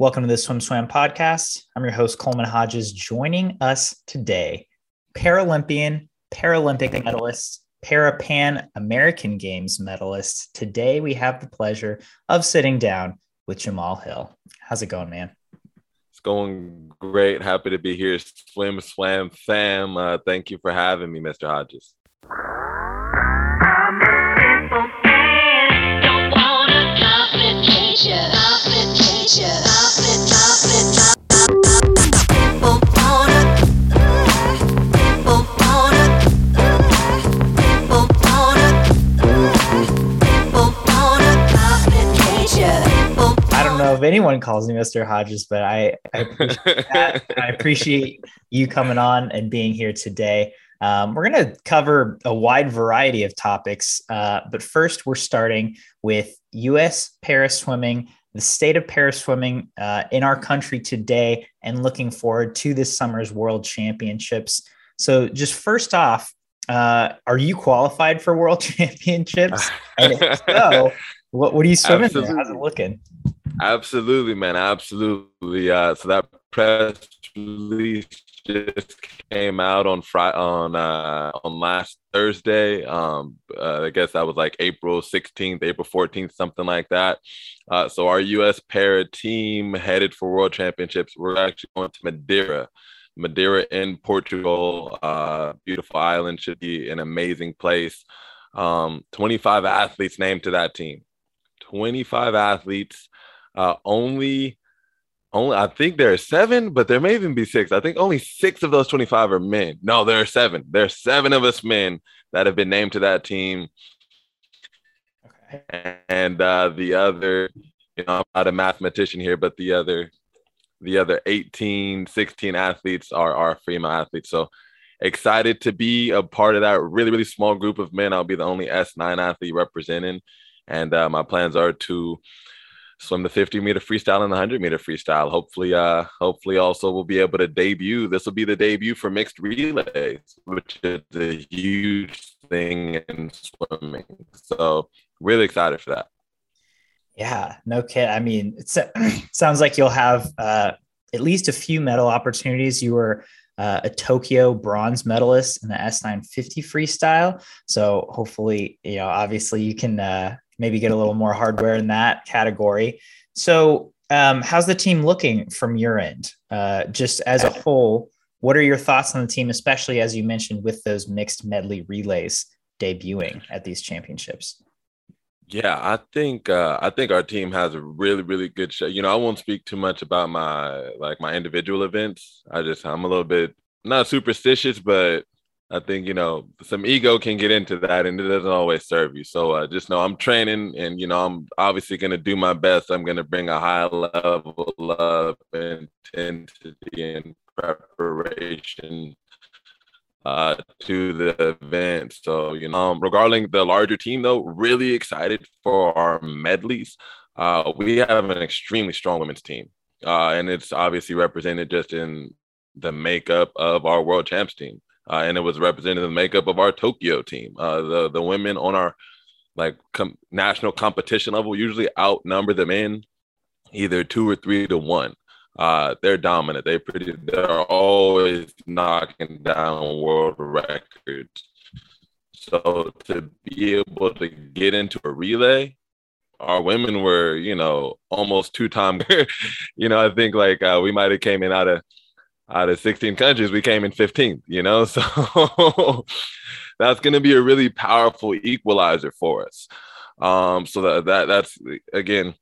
Welcome to the Swim Swam podcast. I'm your host, Coleman Hodges. Joining us today, Paralympian, Paralympic medalist, Parapan American Games medalist. Today, we have the pleasure of sitting down with Jamal Hill. How's it going, man? It's going great. Happy to be here. Swim Swam fam. Uh, thank you for having me, Mr. Hodges. Anyone calls me Mr. Hodges, but I, I appreciate that. I appreciate you coming on and being here today. Um, we're going to cover a wide variety of topics, uh, but first, we're starting with U.S. para swimming, the state of para swimming uh, in our country today, and looking forward to this summer's World Championships. So, just first off, uh, are you qualified for World Championships? And if so, what, what are you swimming Absolutely. How's it looking? Absolutely, man. Absolutely. Uh, so that press release just came out on Friday on uh, on last Thursday. Um, uh, I guess that was like April 16th, April 14th, something like that. Uh, so our U.S. para team headed for World Championships. We're actually going to Madeira. Madeira in Portugal, uh, beautiful island, should be an amazing place. Um, 25 athletes named to that team. 25 athletes. Uh, only, only I think there are seven, but there may even be six. I think only six of those 25 are men. No, there are seven. There are seven of us men that have been named to that team. Okay. And uh, the other, you know, I'm not a mathematician here, but the other, the other 18, 16 athletes are, are female athletes. So excited to be a part of that really, really small group of men. I'll be the only S9 athlete representing. And uh, my plans are to swim the 50 meter freestyle and the 100 meter freestyle. Hopefully, uh, hopefully also we'll be able to debut. This will be the debut for mixed relays, which is a huge thing in swimming. So really excited for that. Yeah, no kid. I mean, it sounds like you'll have uh, at least a few medal opportunities. You were uh, a Tokyo bronze medalist in the S950 freestyle. So hopefully, you know, obviously you can uh, maybe get a little more hardware in that category. So, um, how's the team looking from your end? Uh, just as a whole, what are your thoughts on the team, especially as you mentioned with those mixed medley relays debuting at these championships? Yeah, I think uh, I think our team has a really really good show. You know, I won't speak too much about my like my individual events. I just I'm a little bit not superstitious, but I think you know some ego can get into that, and it doesn't always serve you. So uh, just know I'm training, and you know I'm obviously going to do my best. I'm going to bring a high level of intensity and preparation uh, to the event. So you know, um, regarding the larger team, though, really excited for our medleys. Uh, we have an extremely strong women's team, uh, and it's obviously represented just in the makeup of our world champs team uh, and it was the makeup of our Tokyo team. Uh, the the women on our like com- national competition level usually outnumber the men either two or three to one. Uh, they're dominant. They pretty. They're always knocking down world records. So to be able to get into a relay, our women were, you know, almost two time. you know, I think like uh, we might have came in out of out of 16 countries, we came in 15th, you know? So that's going to be a really powerful equalizer for us. Um, so that, that that's again,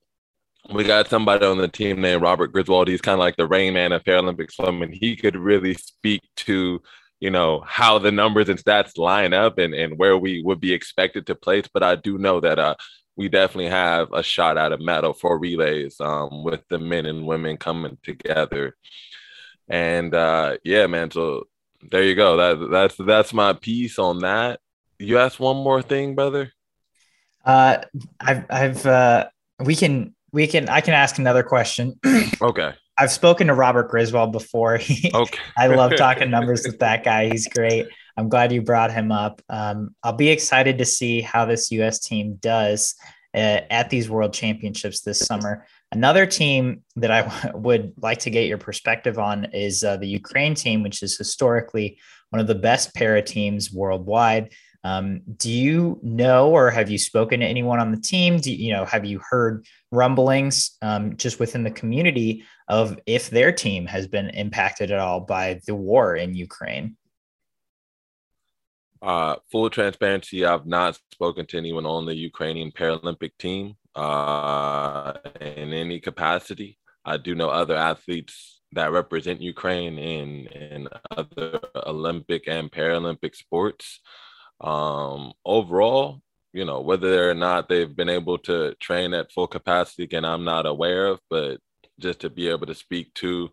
we got somebody on the team named Robert Griswold. He's kind of like the rain man of Paralympic swimming. He could really speak to, you know, how the numbers and stats line up and, and where we would be expected to place. But I do know that uh, we definitely have a shot at a medal for relays um, with the men and women coming together. And uh, yeah, man. So there you go. That that's that's my piece on that. You asked one more thing, brother. Uh, I've I've uh, we can we can I can ask another question. okay. I've spoken to Robert Griswold before. okay. I love talking numbers with that guy. He's great. I'm glad you brought him up. Um, I'll be excited to see how this U.S. team does uh, at these World Championships this summer. Another team that I w- would like to get your perspective on is uh, the Ukraine team, which is historically one of the best para teams worldwide. Um, do you know, or have you spoken to anyone on the team? Do you, know, have you heard rumblings um, just within the community of if their team has been impacted at all by the war in Ukraine? Uh, full transparency, I've not spoken to anyone on the Ukrainian Paralympic team uh, in any capacity. I do know other athletes that represent Ukraine in, in other Olympic and Paralympic sports. Um, overall, you know, whether or not they've been able to train at full capacity, again, I'm not aware of, but just to be able to speak to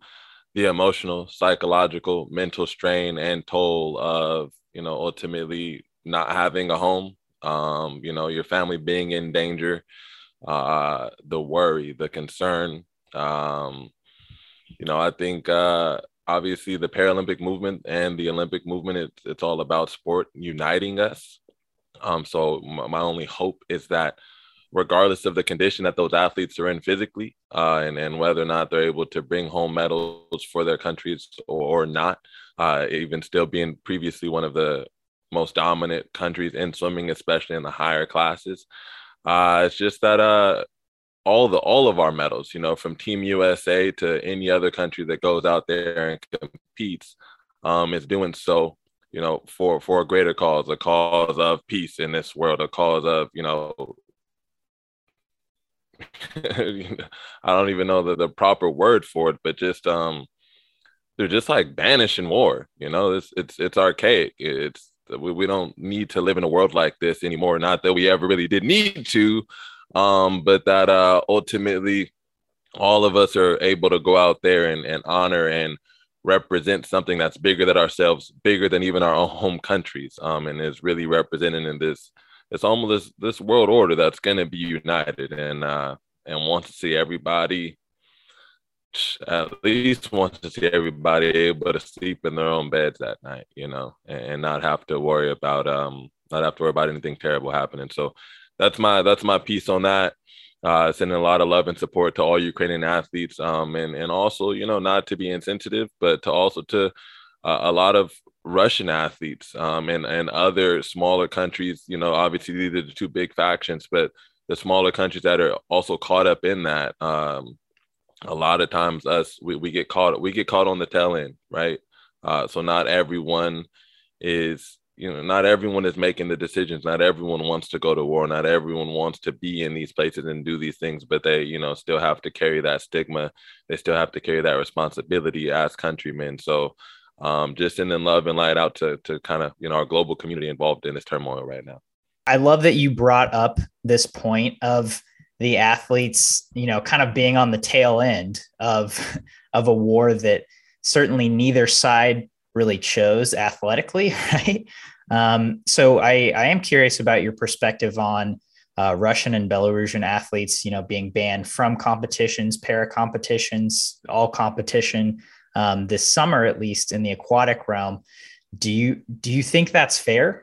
the emotional, psychological, mental strain and toll of you know, ultimately not having a home, um, you know, your family being in danger, uh, the worry, the concern. Um, you know, I think uh, obviously the Paralympic movement and the Olympic movement, it's, it's all about sport uniting us. Um, so my, my only hope is that regardless of the condition that those athletes are in physically uh, and, and whether or not they're able to bring home medals for their countries or, or not, uh, even still being previously one of the most dominant countries in swimming, especially in the higher classes. Uh, it's just that uh, all the all of our medals, you know, from Team USA to any other country that goes out there and competes, um, is doing so, you know, for for a greater cause, a cause of peace in this world, a cause of you know I don't even know the, the proper word for it, but just um they're just like banishing war. You know, it's it's it's archaic. It's we, we don't need to live in a world like this anymore. Not that we ever really did need to, um, but that uh, ultimately all of us are able to go out there and, and honor and represent something that's bigger than ourselves, bigger than even our own home countries, um, and is really represented in this. It's almost this, this world order that's going to be united and uh, and wants to see everybody at least wants to see everybody able to sleep in their own beds that night, you know, and, and, not have to worry about um not have to worry about anything terrible happening. So that's my that's my piece on that. Uh, sending a lot of love and support to all Ukrainian athletes, um, and and also you know not to be insensitive, but to also to uh, a lot of Russian athletes um, and and other smaller countries. You know, obviously these are the two big factions, but the smaller countries that are also caught up in that. Um, a lot of times us we, we get caught we get caught on the tail end right? Uh, so not everyone is you know not everyone is making the decisions. Not everyone wants to go to war. Not everyone wants to be in these places and do these things but they you know still have to carry that stigma. They still have to carry that responsibility as countrymen. So um, just sending love and light out to to kind of you know our global community involved in this turmoil right now. I love that you brought up this point of the athletes, you know, kind of being on the tail end of of a war that certainly neither side really chose athletically, right? Um, so I, I am curious about your perspective on uh, Russian and Belarusian athletes, you know, being banned from competitions, para competitions, all competition um, this summer, at least in the aquatic realm. Do you do you think that's fair?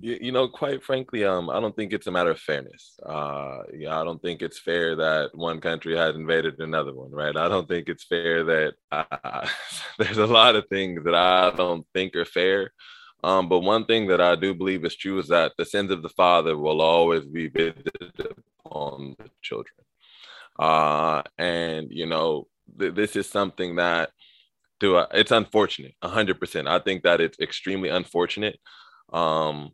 You, you know, quite frankly, um, I don't think it's a matter of fairness. Uh, yeah, I don't think it's fair that one country has invaded another one, right? I don't think it's fair that uh, there's a lot of things that I don't think are fair. Um, but one thing that I do believe is true is that the sins of the father will always be visited on the children. Uh, and you know, th- this is something that do I, it's unfortunate, hundred percent. I think that it's extremely unfortunate. Um,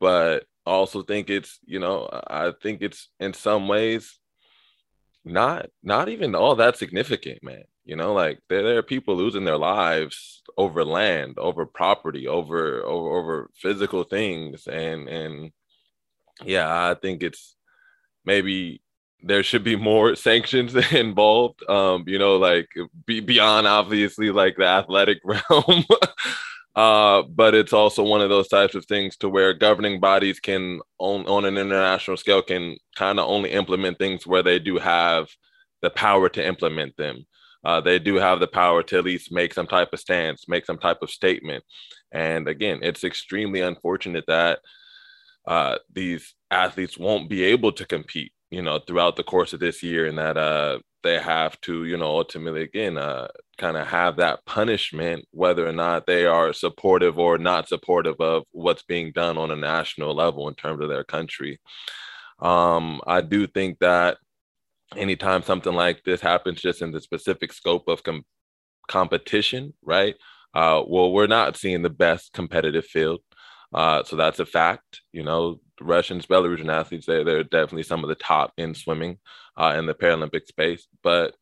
but also think it's you know i think it's in some ways not not even all that significant man. You know like there, there are people losing their lives over land over property over over over physical things. And and yeah i think it's maybe there should be more sanctions involved. Um you know like be beyond obviously like the athletic realm uh, but it's also one of those types of things to where governing bodies can on, on an international scale can kind of only implement things where they do have the power to implement them. Uh, they do have the power to at least make some type of stance, make some type of statement. And again, it's extremely unfortunate that uh, these athletes won't be able to compete you know, throughout the course of this year, and that uh, they have to, you know, ultimately again, uh, kind of have that punishment, whether or not they are supportive or not supportive of what's being done on a national level in terms of their country. Um, I do think that anytime something like this happens, just in the specific scope of com- competition, right? Uh, well, we're not seeing the best competitive field. Uh, so that's a fact. You know, Russians, Belarusian athletes, they, they're definitely some of the top in swimming uh, in the Paralympic space. But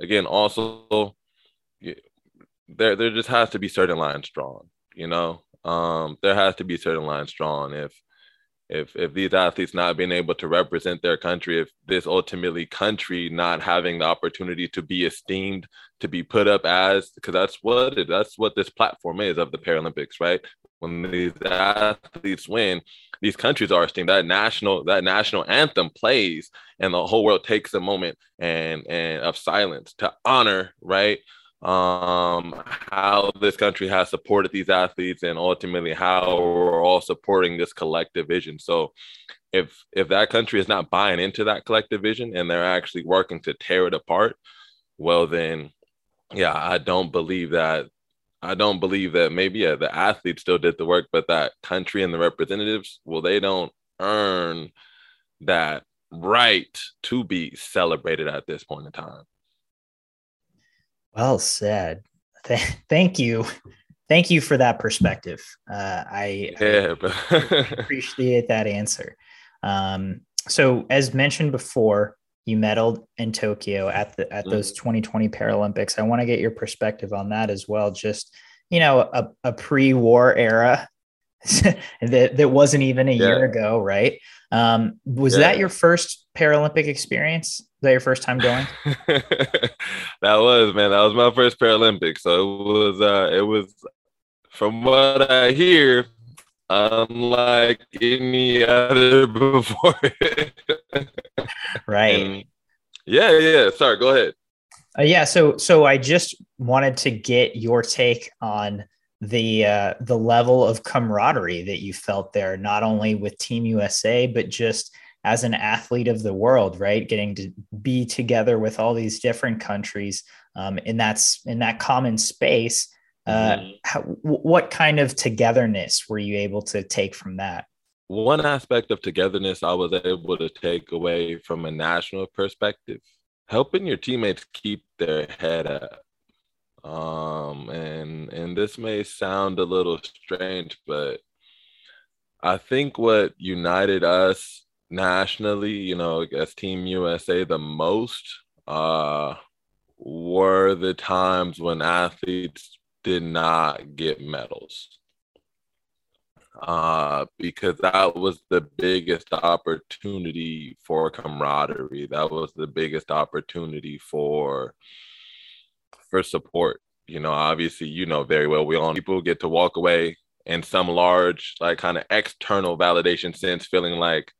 again, also, there, there just has to be certain lines drawn, you know? Um, there has to be certain lines drawn. If if if these athletes not being able to represent their country, if this ultimately country not having the opportunity to be esteemed, to be put up as, because that's what that's what this platform is of the Paralympics, right? When these athletes win, these countries are esteemed. That national that national anthem plays, and the whole world takes a moment and and of silence to honor, right? um, how this country has supported these athletes and ultimately how we're all supporting this collective vision. So if if that country is not buying into that collective vision and they're actually working to tear it apart, well then yeah, I don't believe that I don't believe that maybe yeah, the athletes still did the work, but that country and the representatives, well, they don't earn that right to be celebrated at this point in time. Well said. Th- thank you. Thank you for that perspective. Uh, I, yeah, I appreciate that answer. Um, so, as mentioned before, you medaled in Tokyo at the at those 2020 mm-hmm. Paralympics. I want to get your perspective on that as well. Just you know, a, a pre-war era that that wasn't even a yeah. year ago, right? Um, was yeah. that your first Paralympic experience? Was that your first time going? that was man. That was my first Paralympic. So it was. Uh, it was from what I hear, unlike any other before. right. And yeah. Yeah. Sorry. Go ahead. Uh, yeah. So so I just wanted to get your take on the uh, the level of camaraderie that you felt there, not only with Team USA, but just as an athlete of the world, right? Getting to be together with all these different countries um, in that's in that common space. Uh, mm-hmm. how, what kind of togetherness were you able to take from that? One aspect of togetherness I was able to take away from a national perspective, helping your teammates keep their head up. Um, and and this may sound a little strange, but I think what united us nationally, you know, as Team USA the most uh, were the times when athletes did not get medals. Uh, because that was the biggest opportunity for camaraderie. That was the biggest opportunity for for support. You know, obviously, you know very well. We all people get to walk away in some large, like kind of external validation sense, feeling like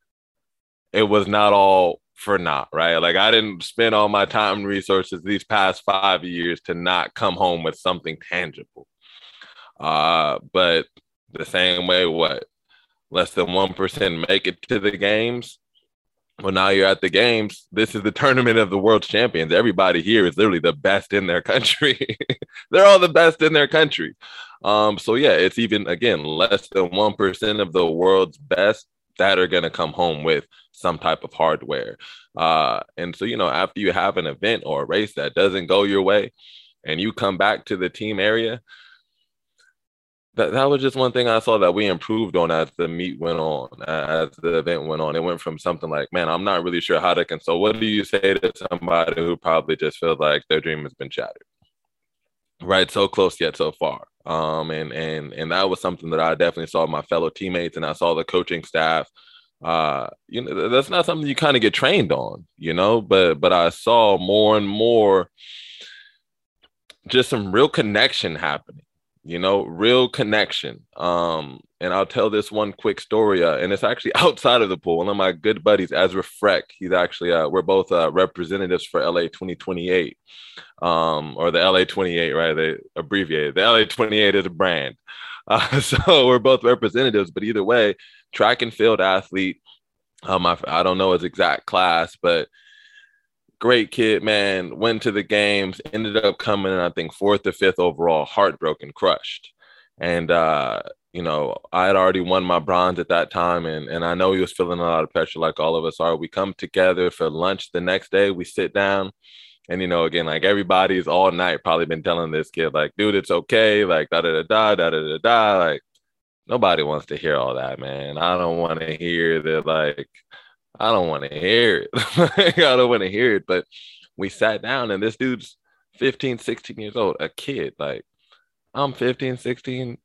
it was not all for naught, right? Like I didn't spend all my time and resources these past five years to not come home with something tangible. Uh, but the same way, what less than one percent make it to the games. Well, now you're at the games. This is the tournament of the world champions. Everybody here is literally the best in their country. They're all the best in their country. Um, so yeah, it's even again less than one percent of the world's best that are going to come home with some type of hardware. Uh, and so, you know, after you have an event or a race that doesn't go your way and you come back to the team area, that, that was just one thing I saw that we improved on as the meet went on, as the event went on. It went from something like, man, I'm not really sure how to console. What do you say to somebody who probably just feels like their dream has been shattered? Right, so close yet so far. Um, and and and that was something that I definitely saw my fellow teammates, and I saw the coaching staff. Uh, you know, that's not something you kind of get trained on, you know. But but I saw more and more just some real connection happening you know, real connection. Um, and I'll tell this one quick story, uh, and it's actually outside of the pool. One of my good buddies, Ezra Frech, he's actually uh, we're both uh, representatives for LA 2028, um, or the LA 28, right? They abbreviated. The LA 28 is a brand, uh, so we're both representatives. But either way, track and field athlete, Um, I, I don't know his exact class, but great kid, man. Went to the games, ended up coming, in, I think, fourth or fifth overall, heartbroken, crushed. And, uh, you know, I had already won my bronze at that time, and, and I know he was feeling a lot of pressure, like all of us are. We come together for lunch the next day, we sit down, and, you know, again, like everybody's all night probably been telling this kid, like, dude, it's okay, like, da da da da da da da da. Like, nobody wants to hear all that, man. I don't want to hear that, like, I don't want to hear it. I don't want to hear it. But we sat down and this dude's 15, 16 years old, a kid. Like, I'm 15, 16.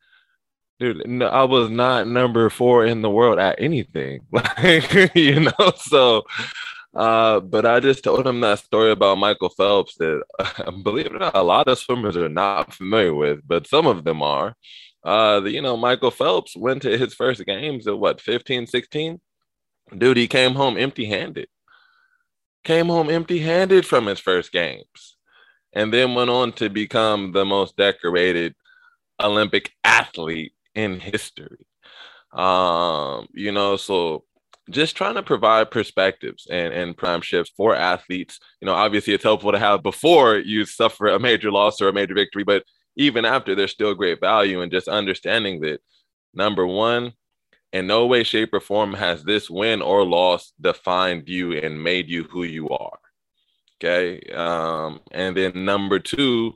Dude, no, I was not number four in the world at anything. Like, you know, so uh, but I just told him that story about Michael Phelps that uh, believe it or not, a lot of swimmers are not familiar with, but some of them are. Uh, the, you know, Michael Phelps went to his first games at what, 15, 16? Dude, he came home empty handed. Came home empty handed from his first games. And then went on to become the most decorated Olympic athlete in history. Um, you know, so just trying to provide perspectives and, and prime shifts for athletes. You know, obviously it's helpful to have before you suffer a major loss or a major victory, but even after there's still great value in just understanding that number one, in no way, shape, or form has this win or loss defined you and made you who you are. Okay. Um, and then number two,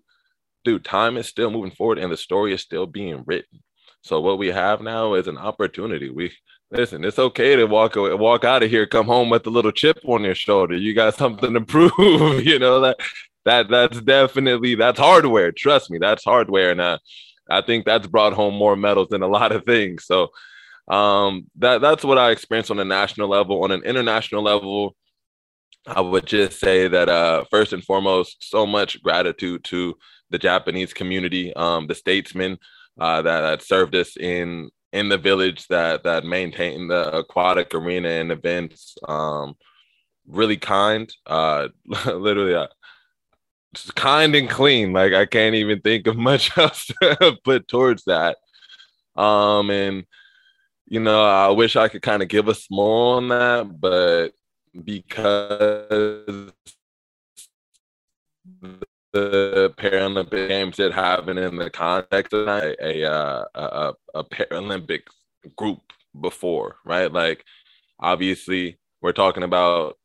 dude, time is still moving forward and the story is still being written. So what we have now is an opportunity. We listen, it's okay to walk away, walk out of here, come home with a little chip on your shoulder. You got something to prove, you know, that that that's definitely that's hardware. Trust me, that's hardware. And uh, I think that's brought home more medals than a lot of things. So um, that that's what I experienced on a national level. On an international level, I would just say that uh, first and foremost, so much gratitude to the Japanese community, um, the statesmen uh, that, that served us in in the village that that maintained the aquatic arena and events. Um, really kind, uh, literally. Uh, kind and clean. Like I can't even think of much else to put towards that. Um, and you know, I wish I could kind of give us more on that, but because the Paralympic Games did happen in the context of a a, a, a Paralympic group before, right? Like, obviously, we're talking about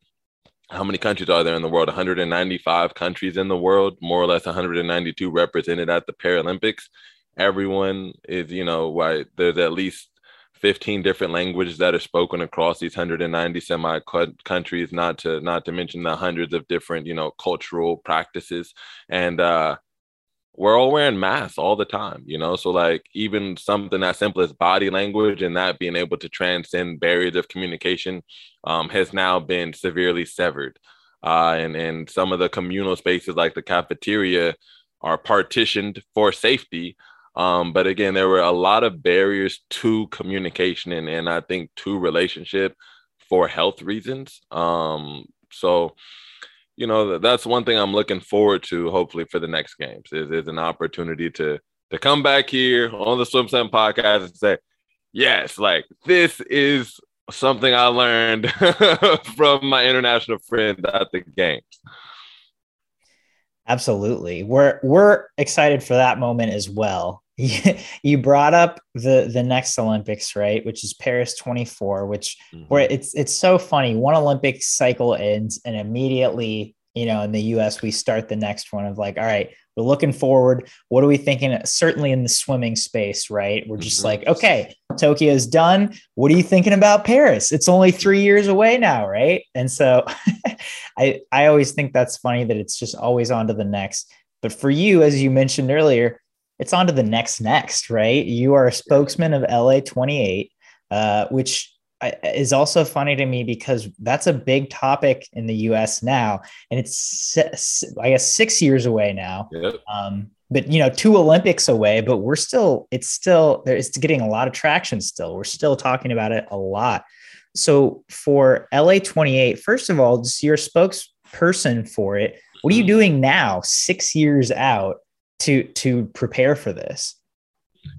how many countries are there in the world? 195 countries in the world, more or less 192 represented at the Paralympics. Everyone is, you know, why There's at least 15 different languages that are spoken across these 190 semi countries not to not to mention the hundreds of different you know cultural practices. And uh we're all wearing masks all the time you know? So like even something as simple as body language and that being able to transcend barriers of communication um, has now been severely severed. Uh, and and some of the communal spaces like the cafeteria are partitioned for safety um, but again, there were a lot of barriers to communication and, and I think to relationship for health reasons. Um, so, you know, that's one thing I'm looking forward to, hopefully, for the next games is, is an opportunity to to come back here on the Swim Swam podcast and say, yes, like this is something I learned from my international friend at the games. Absolutely. We're we're excited for that moment as well. you brought up the the next Olympics, right? Which is Paris 24, which mm-hmm. where it's it's so funny. One Olympic cycle ends and immediately, you know, in the US we start the next one of like, all right, we're looking forward. What are we thinking? Certainly in the swimming space, right? We're just mm-hmm. like, okay, Tokyo's done. What are you thinking about Paris? It's only three years away now, right? And so I I always think that's funny that it's just always on to the next. But for you, as you mentioned earlier, it's on to the next next, right? You are a spokesman of LA 28, uh, which is also funny to me because that's a big topic in the US now. And it's, I guess, six years away now. Yep. Um, but you know, two Olympics away, but we're still, it's still, it's getting a lot of traction still. We're still talking about it a lot. So for LA 28, first of all, just your spokesperson for it, what are you mm-hmm. doing now, six years out? To to prepare for this?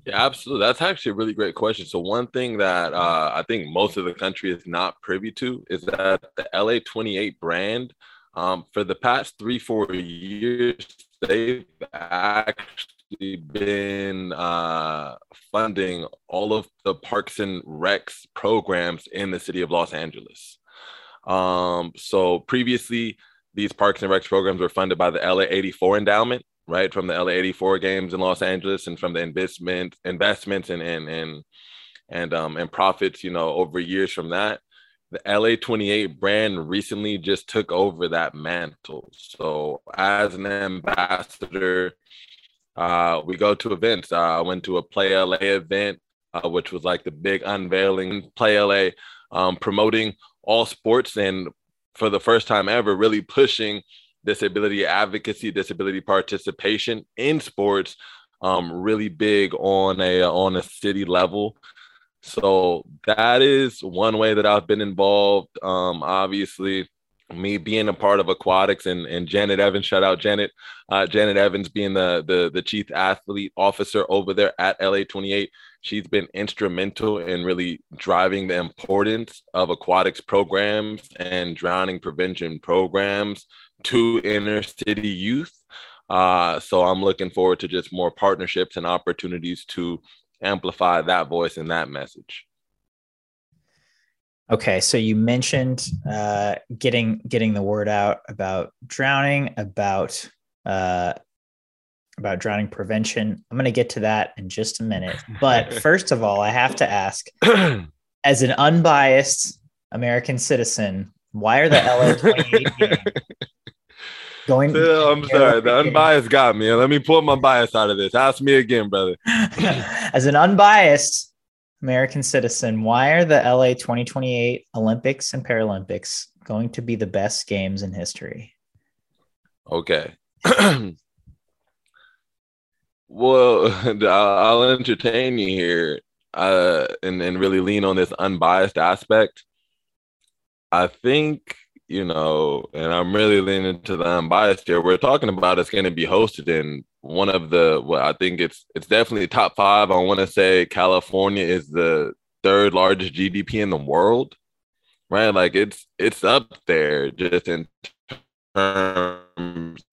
Yeah, absolutely. That's actually a really great question. So one thing that uh, I think most of the country is not privy to is that the LA28 brand, um, for the past three, four years, they've actually been uh, funding all of the Parks and Recs programs in the city of Los Angeles. Um, so previously, these Parks and Recs programs were funded by the LA 84 endowment, right, from the LA 84 games in Los Angeles and from the investment investments and and and and um and profits, you know, over years from that. The LA 28 brand recently just took over that mantle. So as an ambassador, uh, we go to events. Uh, I went to a Play LA event, uh, which was like the big unveiling Play LA, um, promoting all sports and for the first time ever, really pushing disability advocacy, disability participation in sports, um, really big on a on a city level. So that is one way that I've been involved. Um, obviously, me being a part of aquatics and, and Janet Evans, shout out Janet, uh, Janet Evans being the, the the chief athlete officer over there at LA 28. She's been instrumental in really driving the importance of aquatics programs and drowning prevention programs to inner city youth. Uh, so I'm looking forward to just more partnerships and opportunities to amplify that voice and that message. Okay, so you mentioned uh, getting getting the word out about drowning, about uh, about drowning prevention. I'm going to get to that in just a minute. But first of all, I have to ask as an unbiased American citizen, why are the LA 28 games going? Phil, I'm sorry. The unbiased got me. Let me pull my bias out of this. Ask me again, brother. as an unbiased American citizen, why are the LA 2028 Olympics and Paralympics going to be the best games in history? Okay. Well, I'll entertain you here uh, and, and really lean on this unbiased aspect. I think, you know, and I'm really leaning to the unbiased here. We're talking about it's going to be hosted in one of the, well, I think it's it's definitely top five. I want to say California is the third largest GDP in the world, right? Like it's it's up there just in terms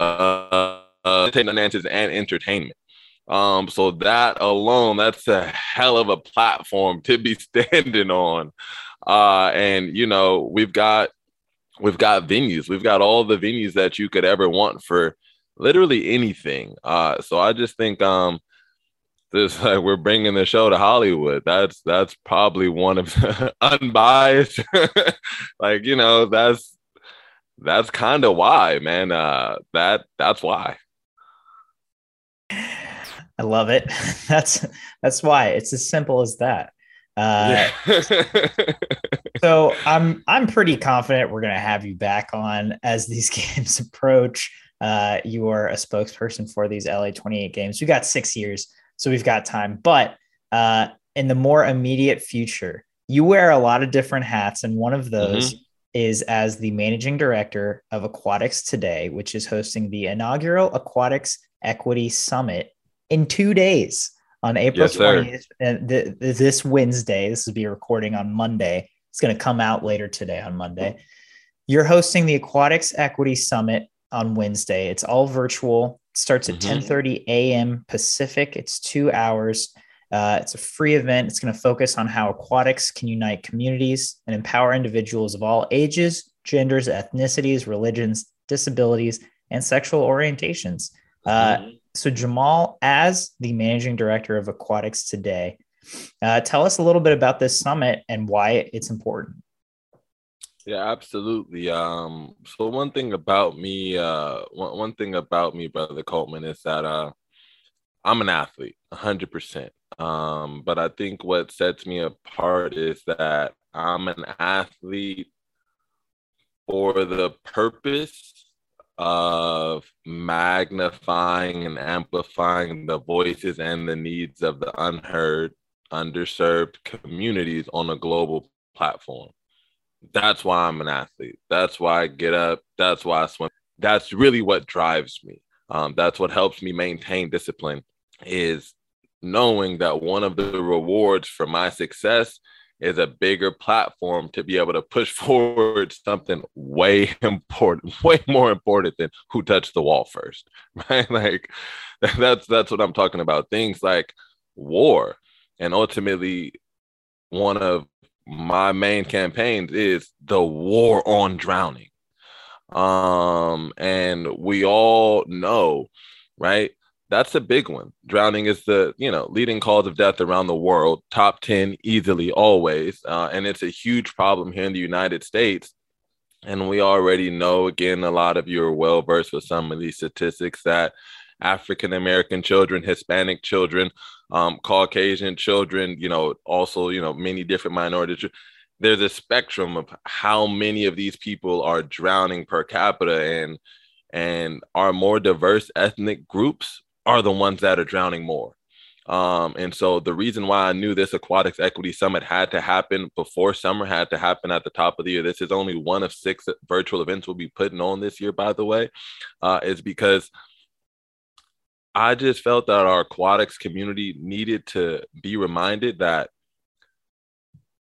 of finances and entertainment. Um, so that alone, that's a hell of a platform to be standing on. Uh, and you know, we've got we've got venues, we've got all the venues that you could ever want for literally anything. Uh, so I just think um this like we're bringing the show to Hollywood. That's that's probably one of the unbiased. like you know, that's that's kind of why, man. Uh, that that's why. I love it. That's that's why it's as simple as that. Uh, yeah. so I'm I'm pretty confident we're gonna have you back on as these games approach. Uh, you are a spokesperson for these LA 28 games. We've got six years, so we've got time. But uh, in the more immediate future, you wear a lot of different hats, and one of those mm-hmm. is as the managing director of Aquatics Today, which is hosting the inaugural Aquatics Equity Summit in two days on April yes, 20th. And th- this Wednesday, this will be recording on Monday. It's going to come out later today on Monday. You're hosting the Aquatics Equity Summit on Wednesday. It's all virtual. It starts at mm-hmm. 10:30 a.m. Pacific. It's two hours. Uh, it's a free event. It's going to focus on how aquatics can unite communities and empower individuals of all ages, genders, ethnicities, religions, disabilities, and sexual orientations. Uh, mm-hmm so Jamal, as the managing director of Aquatics today, uh, tell us a little bit about this summit and why it's important. Yeah, absolutely. Um, so one thing about me, uh, one, one thing about me, brother Coleman, is that uh, I'm an athlete, hundred percent. Um, but I think what sets me apart is that I'm an athlete for the purpose of magnifying and amplifying the voices and the needs of the unheard, underserved communities on a global platform. That's why I'm an athlete. That's why I get up. That's why I swim. That's really what drives me. Um, that's what helps me maintain discipline is knowing that one of the rewards for my success is a bigger platform to be able to push forward something way important, way more important than who touched the wall first, right? Like that's that's what I'm talking about. Things like war, and ultimately, one of my main campaigns is the war on drowning. Um, and we all know, right? That's a big one. Drowning is the you know leading cause of death around the world, top ten easily, always, uh, and it's a huge problem here in the United States. And we already know, again, a lot of you are well versed with some of these statistics that African American children, Hispanic children, um, Caucasian children, you know, also, you know, many different minorities. There's a spectrum of how many of these people are drowning per capita, and and our more diverse ethnic groups are the ones that are drowning more. Um, and so the reason why I knew this aquatics equity summit had to happen before summer had to happen at the top of the year. This is only one of six virtual events we'll be putting on this year, by the way, uh, is because I just felt that our aquatics community needed to be reminded that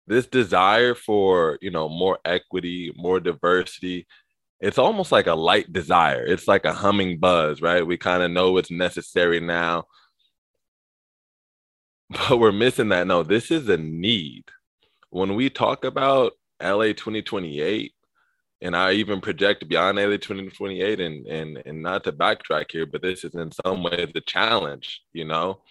this desire for you know more equity, more diversity, it's almost like a light desire. It's like a humming buzz, right? We kind of know it's necessary now, but we're missing that. No, this is a need. When we talk about LA 2028, and I even project beyond LA 2028 and and and not to backtrack here, but this is in some ways the challenge, you know.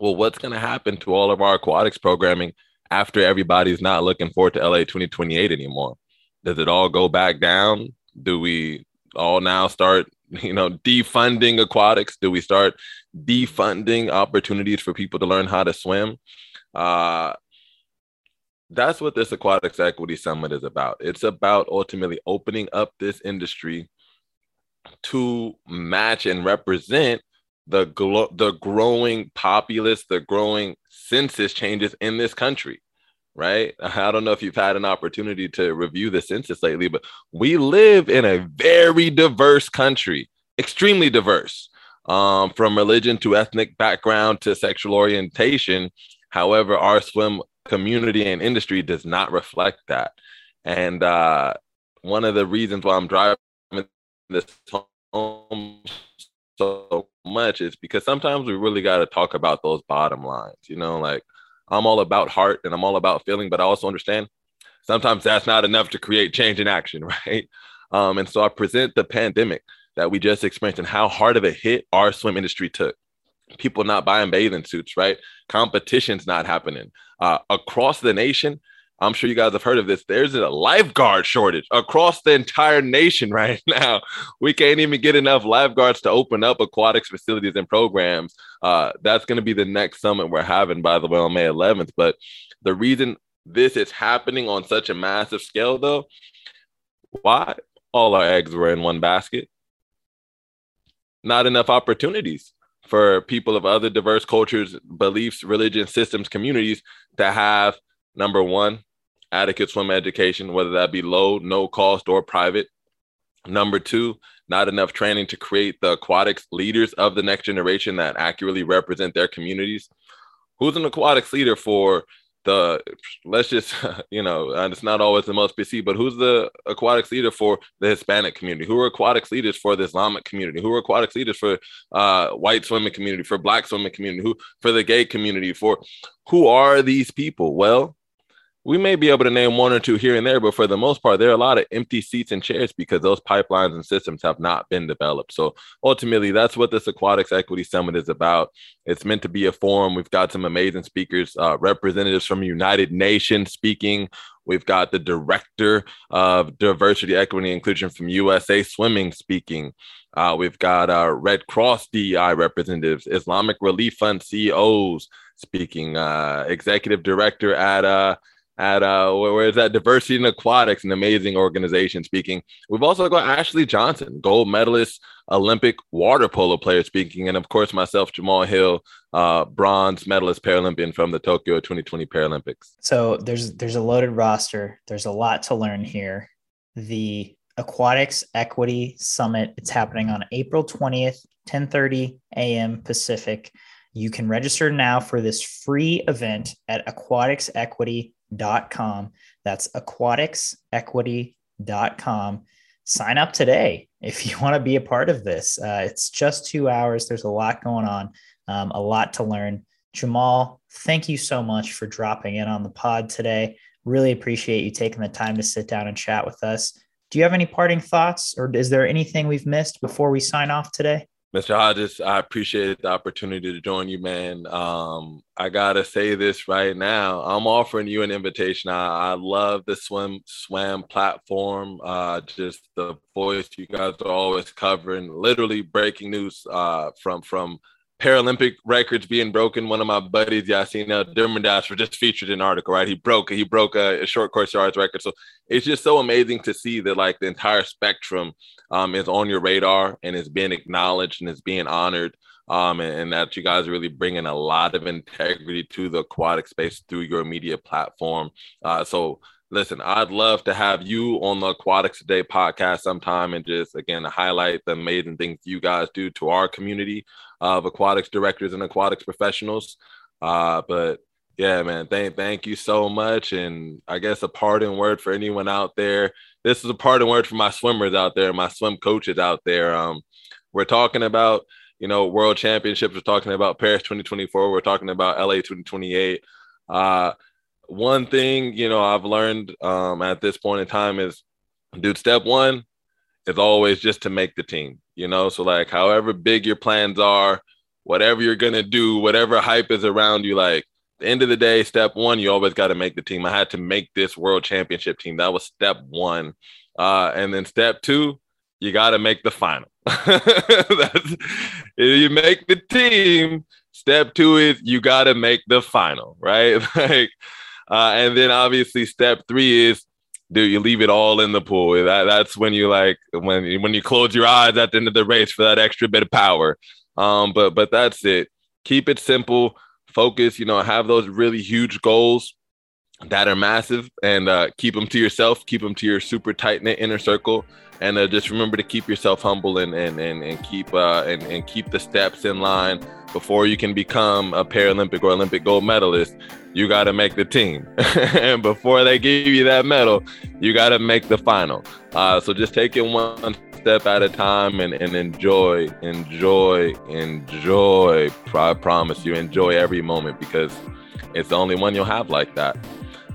Well, what's gonna happen to all of our aquatics programming after everybody's not looking forward to LA 2028 anymore? Does it all go back down? Do we all now start, you know, defunding aquatics? Do we start defunding opportunities for people to learn how to swim? Uh, that's what this aquatics equity summit is about it's about ultimately opening up this industry to match and represent the glo- the growing populace the growing census changes in this country right i don't know if you've had an opportunity to review the census lately but we live in a very diverse country extremely diverse um, from religion to ethnic background to sexual orientation however our swim community and industry does not reflect that. And uh, one of the reasons why I'm driving this home so much is because sometimes we really got to talk about those bottom lines. You know, like I'm all about heart and I'm all about feeling, but I also understand sometimes that's not enough to create change in action, right? Um, and so I present the pandemic that we just experienced and how hard of a hit our swim industry took. People not buying bathing suits, right? Competition's not happening uh, across the nation. I'm sure you guys have heard of this. There's a lifeguard shortage across the entire nation right now. We can't even get enough lifeguards to open up aquatics facilities and programs. Uh, that's going to be the next summit we're having, by the way, on May 11th. But the reason this is happening on such a massive scale, though, why? All our eggs were in one basket. Not enough opportunities for people of other diverse cultures, beliefs, religions, systems, communities to have number one, adequate swim education, whether that be low, no cost, or private. Number two, not enough training to create the aquatics leaders of the next generation that accurately represent their communities. Who's an aquatics leader for the let's just you know and it's not always the most busy but who's the aquatics leader for the hispanic community? Who are aquatics leaders for the islamic community? Who are aquatics leaders for uh, white swimming community for black swimming community? Who for the gay community? For who are these people? Well we may be able to name one or two here and there, but for the most part, there are a lot of empty seats and chairs because those pipelines and systems have not been developed. So ultimately, that's what this Aquatics Equity Summit is about. It's meant to be a forum. We've got some amazing speakers, uh, representatives from United Nations speaking. We've got the director of diversity, equity, inclusion from USA Swimming speaking. Uh, we've got our Red Cross DEI representatives, Islamic Relief Fund CEOs speaking, uh, executive director at uh, at uh, where is that diversity in aquatics an amazing organization speaking. We've also got ashleigh johnson gold medalist olympic water polo player speaking and of course myself jamal hill uh, bronze medalist paralympian from the tokyo 2020 paralympics. So there's there's a loaded roster. There's a lot to learn here. The aquatics equity summit it's happening on april 20th 10:30 a.m pacific. You can register now for this free event at aquaticsequity.com. That's aquaticsequity.com. Sign up today if you want to be a part of this. Uh, it's just two hours. There's a lot going on, um, a lot to learn. Jamal, thank you so much for dropping in on the pod today. Really appreciate you taking the time to sit down and chat with us. Do you have any parting thoughts, or is there anything we've missed before we sign off today? Mr. Hodges, I appreciate the opportunity to join you, man. Um, I gotta say this right now. I'm offering you an invitation. I, I love the Swim Swam platform. Uh, just the voice you guys are always covering, literally breaking news uh, from from Paralympic records being broken. One of my buddies, Yasina Dermandash, was just featured in an article, right? He broke he broke a, a, short course yards record. So it's just so amazing to see that like the entire spectrum um, is on your radar and is being acknowledged and is being honored. Um, and, and, that you guys are really bringing a lot of integrity to the aquatic space through your media platform. Uh, so listen, I'd love to have you on the Aquatics Today podcast sometime and just again highlight the amazing things you guys do to our community of aquatics directors and aquatics professionals. Uh, but yeah, man, thank thank you so much. And I guess a parting word for anyone out there. This is a parting word for my swimmers out there, my swim coaches out there. Um, we're talking about you know world championships. We're talking about Paris 2024. We're talking about LA 2028. Uh, one thing you know I've learned um, at this point in time is, dude, step one is always just to make the team. You know, so like however big your plans are, whatever you're gonna do, whatever hype is around you, like the end of the day, step one, you always got to make the team. I had to make this world championship team. That was step one. Uh, and then step two, you got to make the final. You make the team. Step two is you got to make the final, right? like, uh, and then obviously step three is do you leave it all in the pool. That, that's when you like when when you close your eyes at the end of the race for that extra bit of power. Um, but but that's it. Keep it simple. Focus. You know, have those really huge goals that are massive, and uh, keep them to yourself. Keep them to your super tight knit inner circle and uh, just remember to keep yourself humble and and and, and keep uh, and, and keep the steps in line before you can become a Paralympic or Olympic gold medalist. You got to make the team, and before they give you that medal, you got to make the final. Uh, so just take it one step at a time and, and enjoy, enjoy, enjoy. I promise you, enjoy every moment because it's the only one you'll have like that.